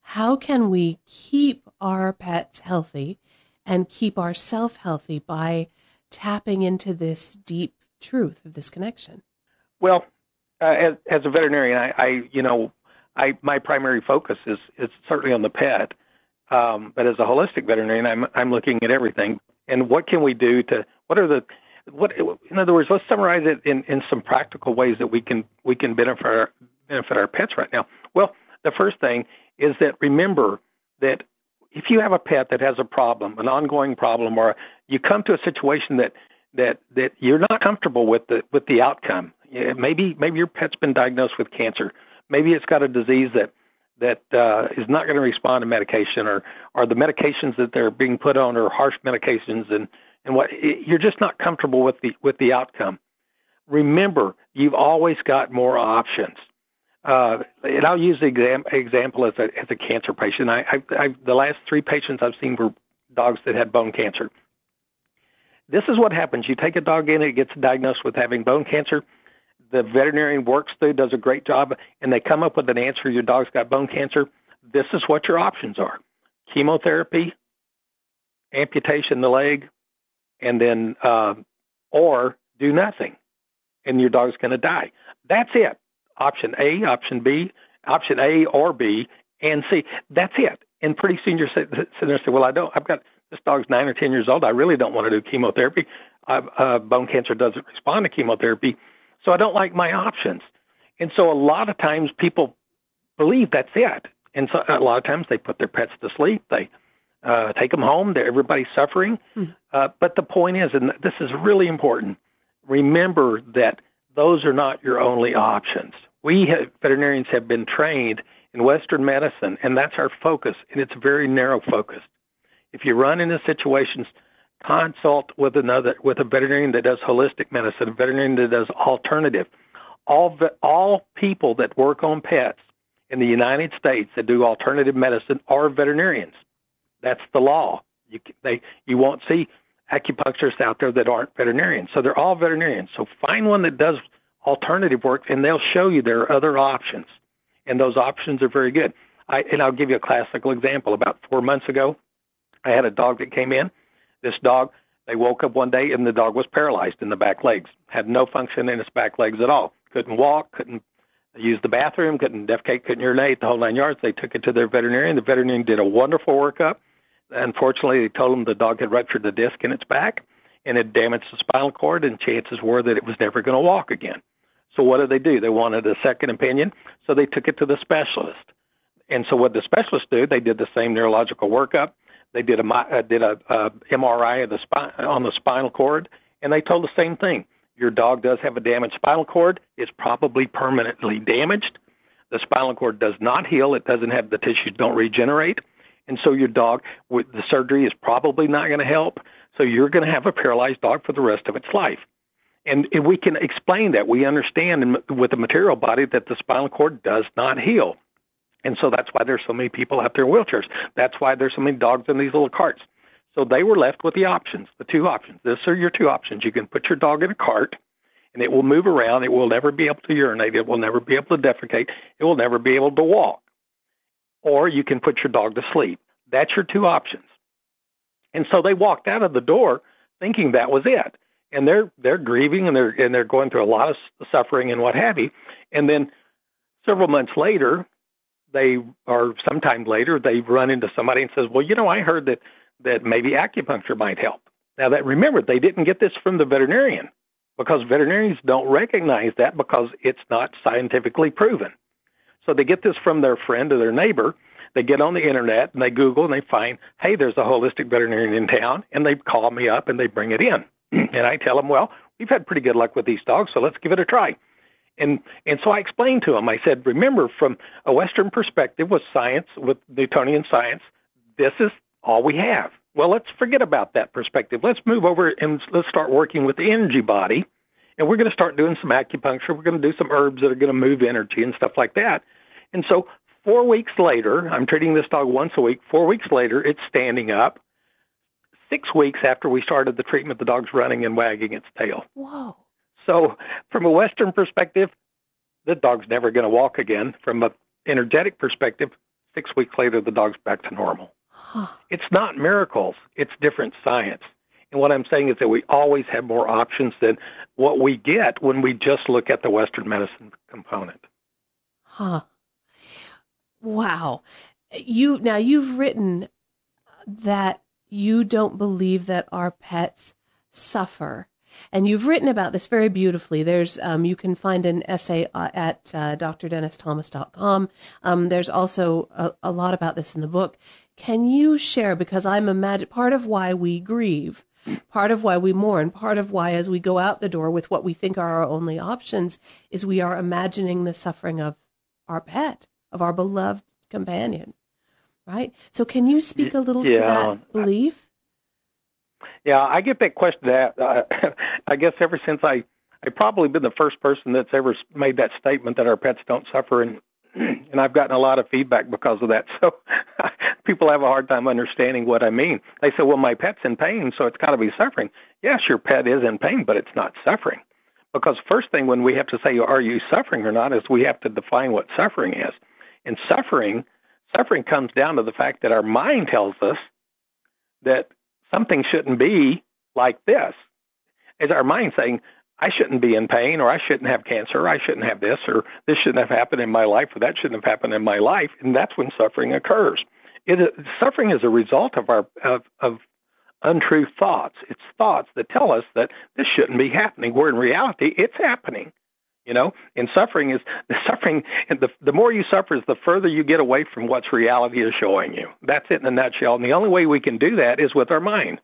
how can we keep our pets healthy and keep ourselves healthy by tapping into this deep truth of this connection? Well, uh, as, as a veterinarian, I, I you know, I my primary focus is is certainly on the pet. Um, but as a holistic veterinarian, I'm I'm looking at everything. And what can we do to? What are the what? In other words, let's summarize it in, in some practical ways that we can we can benefit our benefit our pets right now. Well, the first thing is that remember that if you have a pet that has a problem, an ongoing problem, or you come to a situation that that that you're not comfortable with the with the outcome. Maybe maybe your pet's been diagnosed with cancer. Maybe it's got a disease that that uh, is not going to respond to medication, or or the medications that they're being put on are harsh medications, and and what you're just not comfortable with the with the outcome. Remember, you've always got more options. Uh, and I'll use the exam, example as a as a cancer patient. I, I, I the last three patients I've seen were dogs that had bone cancer. This is what happens. You take a dog in, it gets diagnosed with having bone cancer the veterinarian works through, does a great job, and they come up with an answer. Your dog's got bone cancer. This is what your options are: chemotherapy, amputation the leg, and then uh, or do nothing, and your dog's going to die. That's it. Option A, option B, option A or B, and C. That's it. And pretty soon you're sitting there saying, "Well, I don't. I've got this dog's nine or ten years old. I really don't want to do chemotherapy. Uh, uh, bone cancer doesn't respond to chemotherapy." So I don't like my options. And so a lot of times people believe that's it. And so a lot of times they put their pets to sleep. They uh, take them home. They're, everybody's suffering. Mm. Uh, but the point is, and this is really important, remember that those are not your only options. We have, veterinarians have been trained in Western medicine, and that's our focus, and it's very narrow focused. If you run into situations consult with another with a veterinarian that does holistic medicine, a veterinarian that does alternative. All all people that work on pets in the United States that do alternative medicine are veterinarians. That's the law. You they you won't see acupuncturists out there that aren't veterinarians. So they're all veterinarians. So find one that does alternative work, and they'll show you there are other options, and those options are very good. I, and I'll give you a classical example. About four months ago, I had a dog that came in this dog, they woke up one day and the dog was paralyzed in the back legs, had no function in its back legs at all. Couldn't walk, couldn't use the bathroom, couldn't defecate, couldn't urinate, the whole nine yards. They took it to their veterinarian. The veterinarian did a wonderful workup. Unfortunately, they told them the dog had ruptured the disc in its back and it damaged the spinal cord, and chances were that it was never going to walk again. So what did they do? They wanted a second opinion, so they took it to the specialist. And so what the specialist do, they did the same neurological workup. They did a uh, did a, a MRI of the spine on the spinal cord, and they told the same thing. Your dog does have a damaged spinal cord. It's probably permanently damaged. The spinal cord does not heal. It doesn't have the tissues don't regenerate, and so your dog with the surgery is probably not going to help. So you're going to have a paralyzed dog for the rest of its life. And if we can explain that, we understand with the material body that the spinal cord does not heal. And so that's why there's so many people out there in wheelchairs. That's why there's so many dogs in these little carts. So they were left with the options, the two options. This are your two options. You can put your dog in a cart and it will move around. It will never be able to urinate. It will never be able to defecate. It will never be able to walk. Or you can put your dog to sleep. That's your two options. And so they walked out of the door thinking that was it. And they're they're grieving and they're and they're going through a lot of suffering and what have you. And then several months later, they or sometime later they run into somebody and says, "Well, you know, I heard that that maybe acupuncture might help." Now that remember, they didn't get this from the veterinarian because veterinarians don't recognize that because it's not scientifically proven. So they get this from their friend or their neighbor. They get on the internet and they Google and they find, hey, there's a holistic veterinarian in town, and they call me up and they bring it in. and I tell them, well, we've had pretty good luck with these dogs, so let's give it a try. And and so I explained to him. I said, remember, from a Western perspective, with science, with Newtonian science, this is all we have. Well, let's forget about that perspective. Let's move over and let's start working with the energy body, and we're going to start doing some acupuncture. We're going to do some herbs that are going to move energy and stuff like that. And so Four weeks later, I'm treating this dog once a week. Four weeks later, it's standing up. Six weeks after we started the treatment, the dog's running and wagging its tail. Whoa. So, from a Western perspective, the dog's never going to walk again. From an energetic perspective, six weeks later, the dog's back to normal. Huh. It's not miracles, it's different science. And what I'm saying is that we always have more options than what we get when we just look at the Western medicine component. Huh. Wow. You now you've written that you don't believe that our pets suffer. And you've written about this very beautifully. There's, um, you can find an essay uh, at uh, drdennisthomas.com. Um, there's also a, a, lot about this in the book. Can you share? Because I'm imagine part of why we grieve, part of why we mourn, part of why as we go out the door with what we think are our only options is we are imagining the suffering of our pet, of our beloved companion right? So can you speak a little yeah. to that belief? Yeah, I get that question. That uh, I guess ever since I, I've probably been the first person that's ever made that statement that our pets don't suffer, and and I've gotten a lot of feedback because of that. So people have a hard time understanding what I mean. They say, "Well, my pet's in pain, so it's got to be suffering." Yes, your pet is in pain, but it's not suffering. Because first thing when we have to say, "Are you suffering or not?" is we have to define what suffering is. And suffering Suffering comes down to the fact that our mind tells us that something shouldn't be like this. Is our mind saying, I shouldn't be in pain, or I shouldn't have cancer, or I shouldn't have this, or this shouldn't have happened in my life, or that shouldn't have happened in my life, and that's when suffering occurs. It, suffering is a result of our of, of untrue thoughts. It's thoughts that tell us that this shouldn't be happening, where in reality it's happening. You know, and suffering is the suffering. And the the more you suffer, is the further you get away from what's reality is showing you. That's it in a nutshell. And the only way we can do that is with our mind.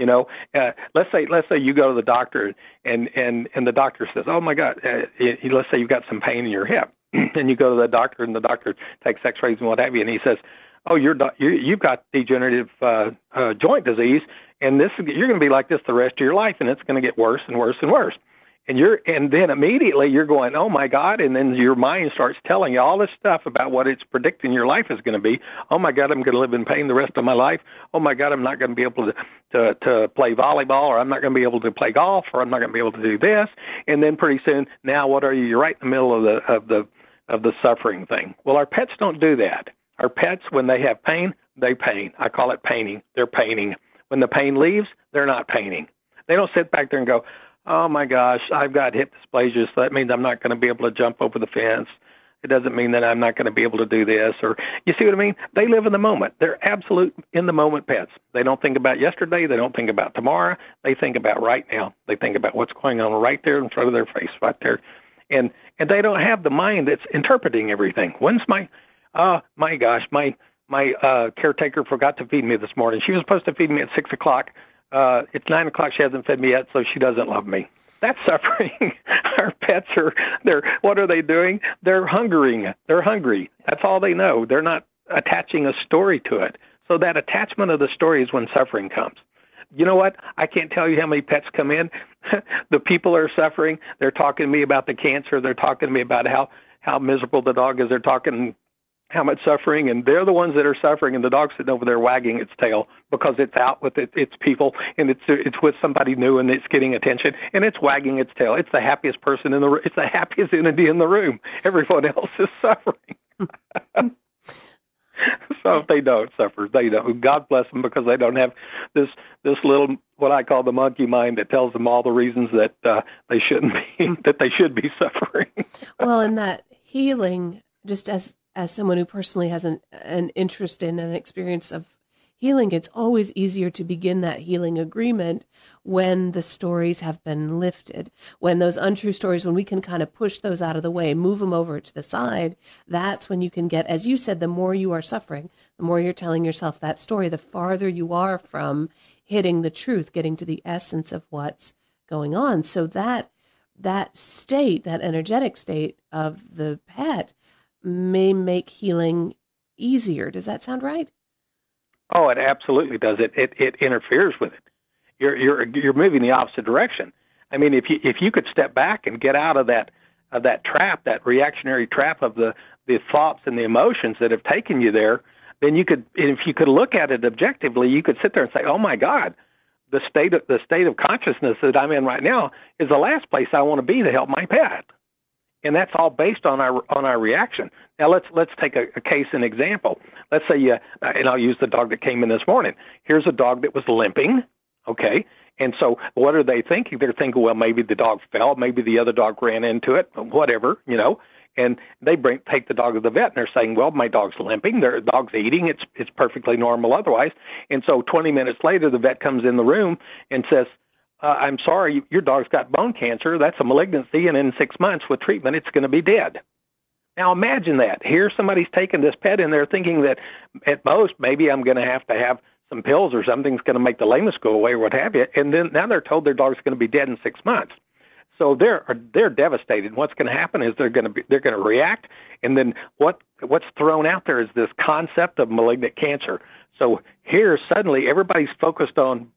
You know, uh, let's say let's say you go to the doctor and and and the doctor says, "Oh my God," uh, let's say you've got some pain in your hip, and you go to the doctor and the doctor takes X-rays and what have you, and he says, "Oh, you're you, you've got degenerative uh, uh, joint disease, and this you're going to be like this the rest of your life, and it's going to get worse and worse and worse." And you're and then immediately you're going oh my god and then your mind starts telling you all this stuff about what it's predicting your life is going to be. Oh my god i'm going to live in pain the rest of my life. Oh my god i'm not going to be able to to to play volleyball or i'm not going to be able to play golf or i'm not going to be able to do this. And then pretty soon now what are you? You're right in the middle of the of the of the suffering thing. Well our pets don't do that. Our pets when they have pain they pain. I call it painting they're painting when the pain leaves they're not painting they don't sit back there and go oh my gosh, I've got hip dysplasia, so that means I'm not going to be able to jump over the fence. It doesn't mean that I'm not going to be able to do this, or you see what I mean? They live in the moment. They're absolute in the moment pets. They don't think about yesterday. They don't think about tomorrow. They think about right now. They think about what's going on right there in front of their face, right there, and and they don't have the mind that's interpreting everything. When's my, uh, my gosh, my my uh, caretaker forgot to feed me this morning. She was supposed to feed me at six o'clock uh, it's nine o'clock. She hasn't fed me yet, so she doesn't love me. That's suffering. Our pets are they're what are they doing? They're hungering. They're hungry. That's all they know. They're not attaching a story to it. So that attachment of the story is when suffering comes. You know what? I can't tell you how many pets come in. the people are suffering. They're talking to me about the cancer. They're talking to me about how how miserable the dog is. They're talking how much suffering, and they're the ones that are suffering, and the dog's sitting over there wagging its tail because it's out with it, its people, and it's it's with somebody new, and it's getting attention, and it's wagging its tail. It's the happiest person in the it's the happiest entity in the room. Everyone else is suffering. so if they don't suffer, they don't. God bless them because they don't have this this little what I call the monkey mind that tells them all the reasons that uh, they shouldn't be that they should be suffering. well, in that healing, just as as someone who personally has an, an interest in an experience of healing, it's always easier to begin that healing agreement when the stories have been lifted. When those untrue stories, when we can kind of push those out of the way, move them over to the side, that's when you can get, as you said, the more you are suffering, the more you're telling yourself that story, the farther you are from hitting the truth, getting to the essence of what's going on. So that that state, that energetic state of the pet may make healing easier. Does that sound right? Oh, it absolutely does. It it, it interferes with it. You're you're you're moving the opposite direction. I mean, if you if you could step back and get out of that of that trap, that reactionary trap of the the thoughts and the emotions that have taken you there, then you could, if you could look at it objectively, you could sit there and say, "Oh my God, the state of the state of consciousness that I'm in right now is the last place I want to be to help my pet." And that's all based on our on our reaction. Now let's let's take a, a case an example. Let's say you, and I'll use the dog that came in this morning. Here's a dog that was limping, okay, and so what are they thinking? They're thinking, well, maybe the dog fell, maybe the other dog ran into it, whatever, you know and they bring take the dog to the vet and they're saying, "Well, my dog's limping. Their dog's eating. It's it's perfectly normal otherwise." And so 20 minutes later, the vet comes in the room and says, uh, "I'm sorry, your dog's got bone cancer. That's a malignancy, and in six months with treatment, it's going to be dead." Now imagine that. Here, somebody's taking this pet in there, thinking that at most maybe I'm going to have to have some pills or something's going to make the lameness go away or what have you, and then now they're told their dog's going to be dead in six months. So they're they're devastated. What's going to happen is they're going to be they're going to react, and then what what's thrown out there is this concept of malignant cancer. So here suddenly everybody's focused on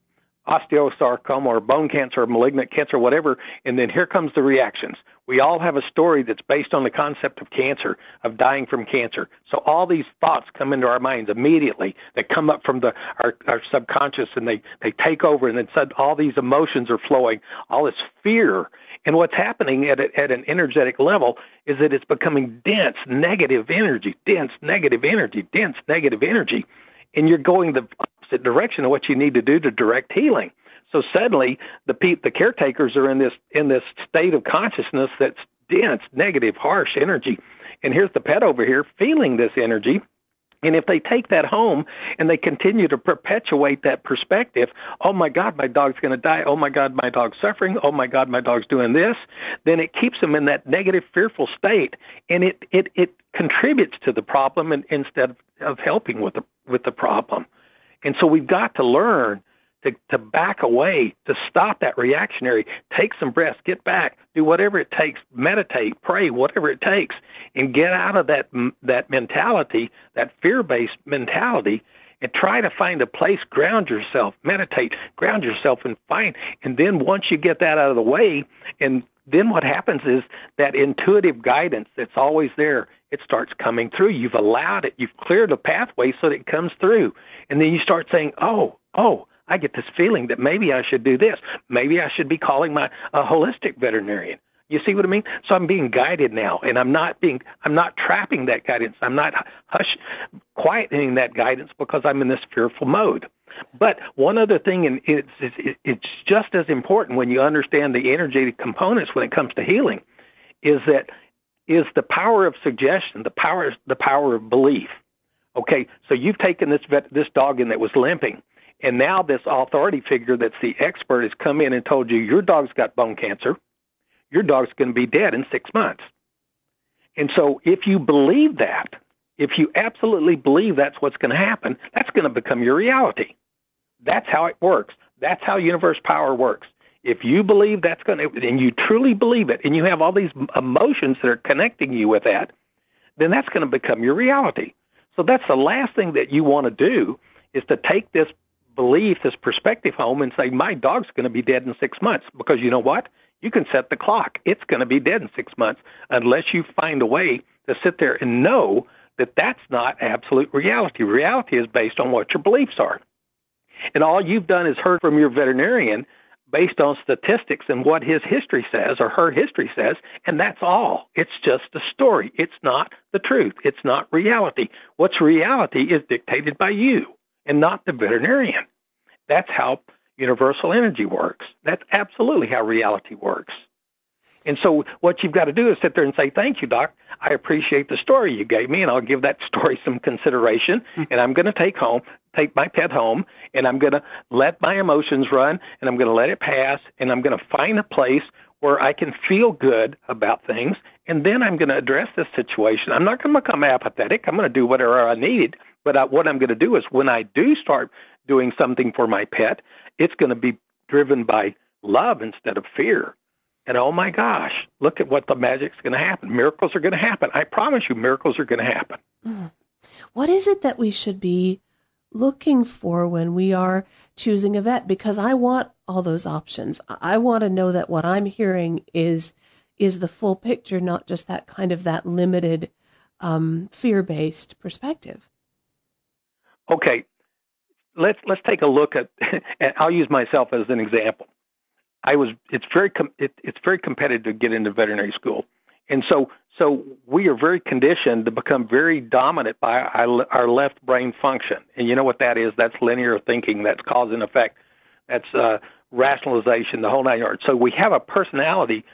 osteosarcoma or bone cancer or malignant cancer, whatever, and then here comes the reactions. We all have a story that's based on the concept of cancer, of dying from cancer. So all these thoughts come into our minds immediately. They come up from the our, our subconscious and they, they take over and then suddenly all these emotions are flowing, all this fear. And what's happening at, a, at an energetic level is that it's becoming dense, negative energy, dense, negative energy, dense, negative energy. And you're going the opposite direction of what you need to do to direct healing. So suddenly, the pe- the caretakers are in this in this state of consciousness that's dense, negative, harsh energy, and here's the pet over here feeling this energy. And if they take that home and they continue to perpetuate that perspective, oh my God, my dog's going to die. Oh my God, my dog's suffering. Oh my God, my dog's doing this. Then it keeps them in that negative, fearful state, and it it it contributes to the problem and, instead of, of helping with the with the problem. And so we've got to learn to, to back away, to stop that reactionary, take some breaths, get back, do whatever it takes, meditate, pray, whatever it takes, and get out of that that mentality, that fear-based mentality, and try to find a place, ground yourself, meditate, ground yourself, and find. And then once you get that out of the way, and then what happens is that intuitive guidance that's always there it starts coming through. You've allowed it. You've cleared the pathway so that it comes through. And then you start saying, oh, oh, I get this feeling that maybe I should do this. Maybe I should be calling my a holistic veterinarian. You see what I mean? So I'm being guided now, and I'm not being, I'm not trapping that guidance. I'm not hush, quietening that guidance because I'm in this fearful mode. But one other thing, and it's, it's, it's just as important when you understand the energy components when it comes to healing, is that is the power of suggestion, the power the power of belief. Okay, so you've taken this vet, this dog in that was limping, and now this authority figure that's the expert has come in and told you your dog's got bone cancer, your dog's going to be dead in six months. And so if you believe that, if you absolutely believe that's what's going to happen, that's going to become your reality. That's how it works. That's how universe power works. If you believe that's going to, and you truly believe it, and you have all these emotions that are connecting you with that, then that's going to become your reality. So that's the last thing that you want to do is to take this belief, this perspective home and say, my dog's going to be dead in six months. Because you know what? You can set the clock. It's going to be dead in six months unless you find a way to sit there and know that that's not absolute reality. Reality is based on what your beliefs are. And all you've done is heard from your veterinarian based on statistics and what his history says or her history says, and that's all. It's just a story. It's not the truth. It's not reality. What's reality is dictated by you and not the veterinarian. That's how universal energy works. That's absolutely how reality works. And so what you've got to do is sit there and say, thank you, doc. I appreciate the story you gave me and I'll give that story some consideration and I'm going to take home, take my pet home and I'm going to let my emotions run and I'm going to let it pass and I'm going to find a place where I can feel good about things and then I'm going to address this situation. I'm not going to become apathetic. I'm going to do whatever I need. But I, what I'm going to do is when I do start doing something for my pet, it's going to be driven by love instead of fear. And oh my gosh, look at what the magic's going to happen. Miracles are going to happen. I promise you, miracles are going to happen. Mm. What is it that we should be looking for when we are choosing a vet? Because I want all those options. I want to know that what I'm hearing is is the full picture, not just that kind of that limited um, fear-based perspective. Okay, let's let's take a look at. And I'll use myself as an example. I was. It's very. Com, it, it's very competitive to get into veterinary school, and so so we are very conditioned to become very dominant by our, our left brain function. And you know what that is? That's linear thinking. That's cause and effect. That's uh, rationalization. The whole nine yards. So we have a personality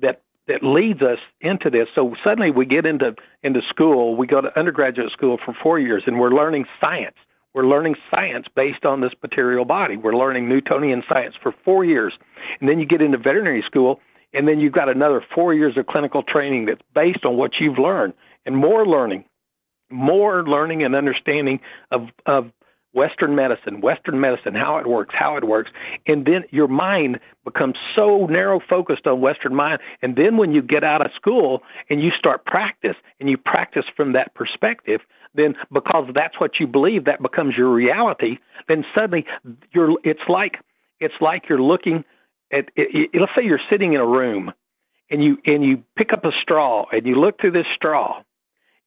that that leads us into this. So suddenly we get into into school. We go to undergraduate school for four years, and we're learning science. We're learning science based on this material body. We're learning Newtonian science for four years, and then you get into veterinary school, and then you've got another four years of clinical training that's based on what you've learned, and more learning, more learning and understanding of of Western medicine, Western medicine, how it works, how it works. And then your mind becomes so narrow focused on Western mind. And then when you get out of school and you start practice and you practice from that perspective, then because that's what you believe, that becomes your reality, then suddenly you're, it's like, it's like you're looking at, it, it, let's say you're sitting in a room and you, and you pick up a straw and you look through this straw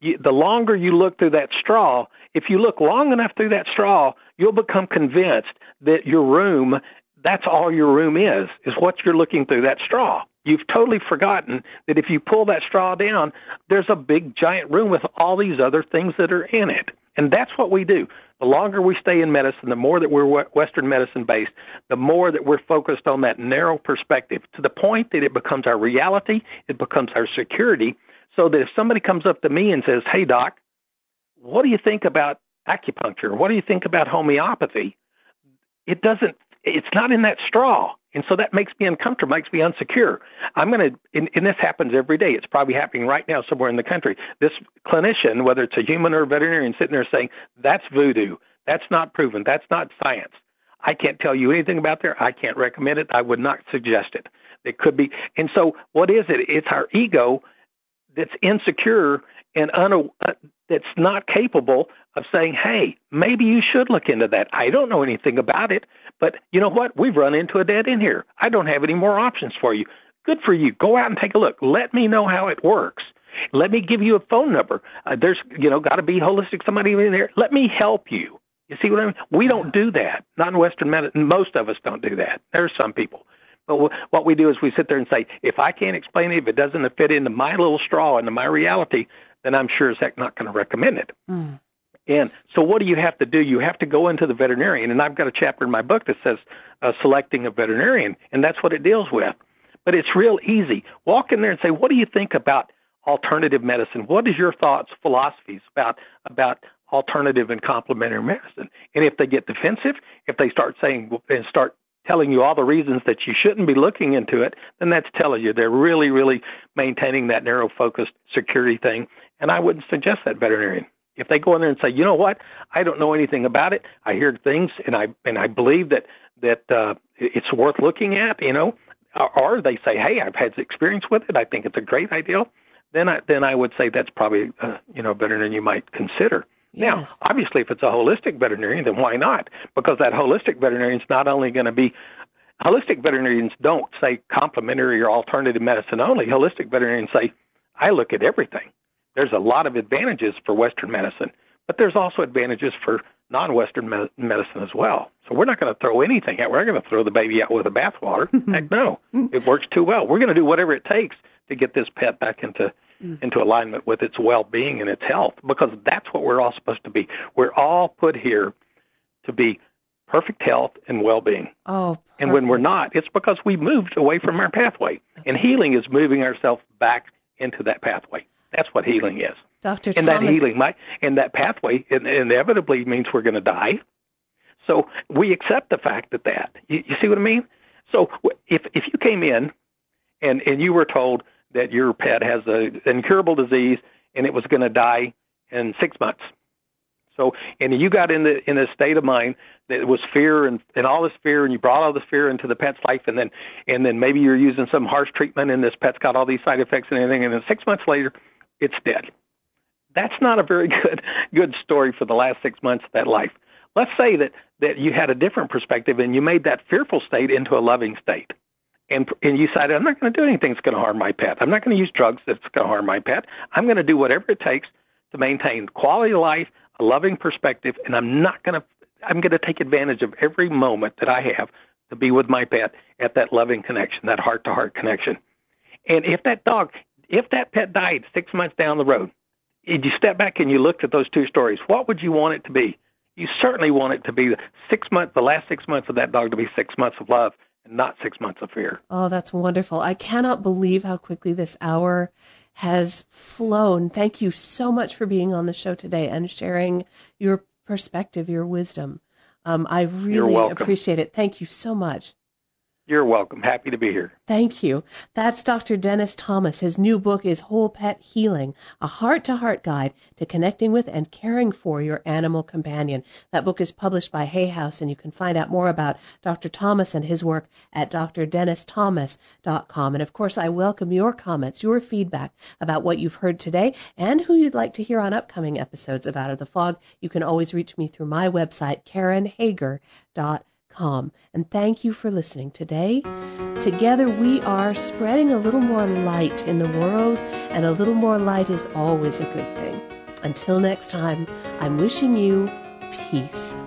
you, the longer you look through that straw, if you look long enough through that straw, you'll become convinced that your room, that's all your room is, is what you're looking through that straw. You've totally forgotten that if you pull that straw down, there's a big giant room with all these other things that are in it. And that's what we do. The longer we stay in medicine, the more that we're Western medicine based, the more that we're focused on that narrow perspective to the point that it becomes our reality, it becomes our security, so that if somebody comes up to me and says, "Hey, doc, what do you think about acupuncture? What do you think about homeopathy?" It doesn't. It's not in that straw, and so that makes me uncomfortable, makes me unsecure. I'm going to, and, and this happens every day. It's probably happening right now somewhere in the country. This clinician, whether it's a human or a veterinarian, sitting there saying, "That's voodoo. That's not proven. That's not science." I can't tell you anything about there. I can't recommend it. I would not suggest it. It could be. And so, what is it? It's our ego that's insecure and un- uh, that's not capable of saying, "Hey, maybe you should look into that." I don't know anything about it, but you know what? We've run into a dead end here. I don't have any more options for you. Good for you. Go out and take a look. Let me know how it works. Let me give you a phone number. Uh, there's, you know, got to be holistic somebody in there. Let me help you. You see what I mean? We don't do that. Not in Western medicine. Most of us don't do that. There's some people. But what we do is we sit there and say, if I can't explain it, if it doesn't fit into my little straw, into my reality, then I'm sure as heck not going to recommend it. Mm. And so what do you have to do? You have to go into the veterinarian, and I've got a chapter in my book that says uh, selecting a veterinarian, and that's what it deals with. But it's real easy. Walk in there and say, what do you think about alternative medicine? What is your thoughts, philosophies about about alternative and complementary medicine? And if they get defensive, if they start saying and start telling you all the reasons that you shouldn't be looking into it, then that's telling you they're really, really maintaining that narrow focused security thing. And I wouldn't suggest that veterinarian. If they go in there and say, you know what, I don't know anything about it, I hear things, and I and I believe that that uh, it's worth looking at, you know, or, or they say, hey, I've had experience with it, I think it's a great idea, then I then I would say that's probably uh, you know better than you might consider. Yes. Now, obviously, if it's a holistic veterinarian, then why not? Because that holistic veterinarian is not only going to be holistic veterinarians don't say complementary or alternative medicine only. Holistic veterinarians say, I look at everything. There's a lot of advantages for Western medicine, but there's also advantages for non-Western me- medicine as well. So we're not going to throw anything out. We're not going to throw the baby out with the bathwater. Heck no. It works too well. We're going to do whatever it takes to get this pet back into mm. into alignment with its well-being and its health because that's what we're all supposed to be. We're all put here to be perfect health and well-being. Oh, perfect. and when we're not, it's because we moved away from our pathway. That's and healing is moving ourselves back into that pathway. That's what healing is. Dr. And Thomas. that healing might, and that pathway inevitably means we're going to die. So we accept the fact that that. You, you see what I mean? So if if you came in and and you were told that your pet has a, an incurable disease and it was going to die in six months. So, and you got in the in a state of mind that it was fear and, and all this fear, and you brought all this fear into the pet's life, and then and then maybe you're using some harsh treatment, and this pet's got all these side effects and everything, and then six months later, it's dead. That's not a very good good story for the last six months of that life. Let's say that that you had a different perspective and you made that fearful state into a loving state and and you decided I'm not going to do anything that's going to harm my pet. I'm not going to use drugs that's going to harm my pet. I'm going to do whatever it takes to maintain quality of life, a loving perspective, and I'm not going to I'm going to take advantage of every moment that I have to be with my pet at that loving connection, that heart to heart connection. And if that dog, if that pet died six months down the road, if you step back and you looked at those two stories, what would you want it to be? You certainly want it to be the six months, the last six months of that dog to be six months of love and not six months of fear. Oh, that's wonderful. I cannot believe how quickly this hour has flown. Thank you so much for being on the show today and sharing your perspective, your wisdom. Um, I really appreciate it. Thank you so much. You're welcome. Happy to be here. Thank you. That's Dr. Dennis Thomas. His new book is Whole Pet Healing, a heart to heart guide to connecting with and caring for your animal companion. That book is published by Hay House, and you can find out more about Dr. Thomas and his work at drdennisthomas.com. And of course, I welcome your comments, your feedback about what you've heard today and who you'd like to hear on upcoming episodes of Out of the Fog. You can always reach me through my website, karenhager.com. And thank you for listening today. Together we are spreading a little more light in the world, and a little more light is always a good thing. Until next time, I'm wishing you peace.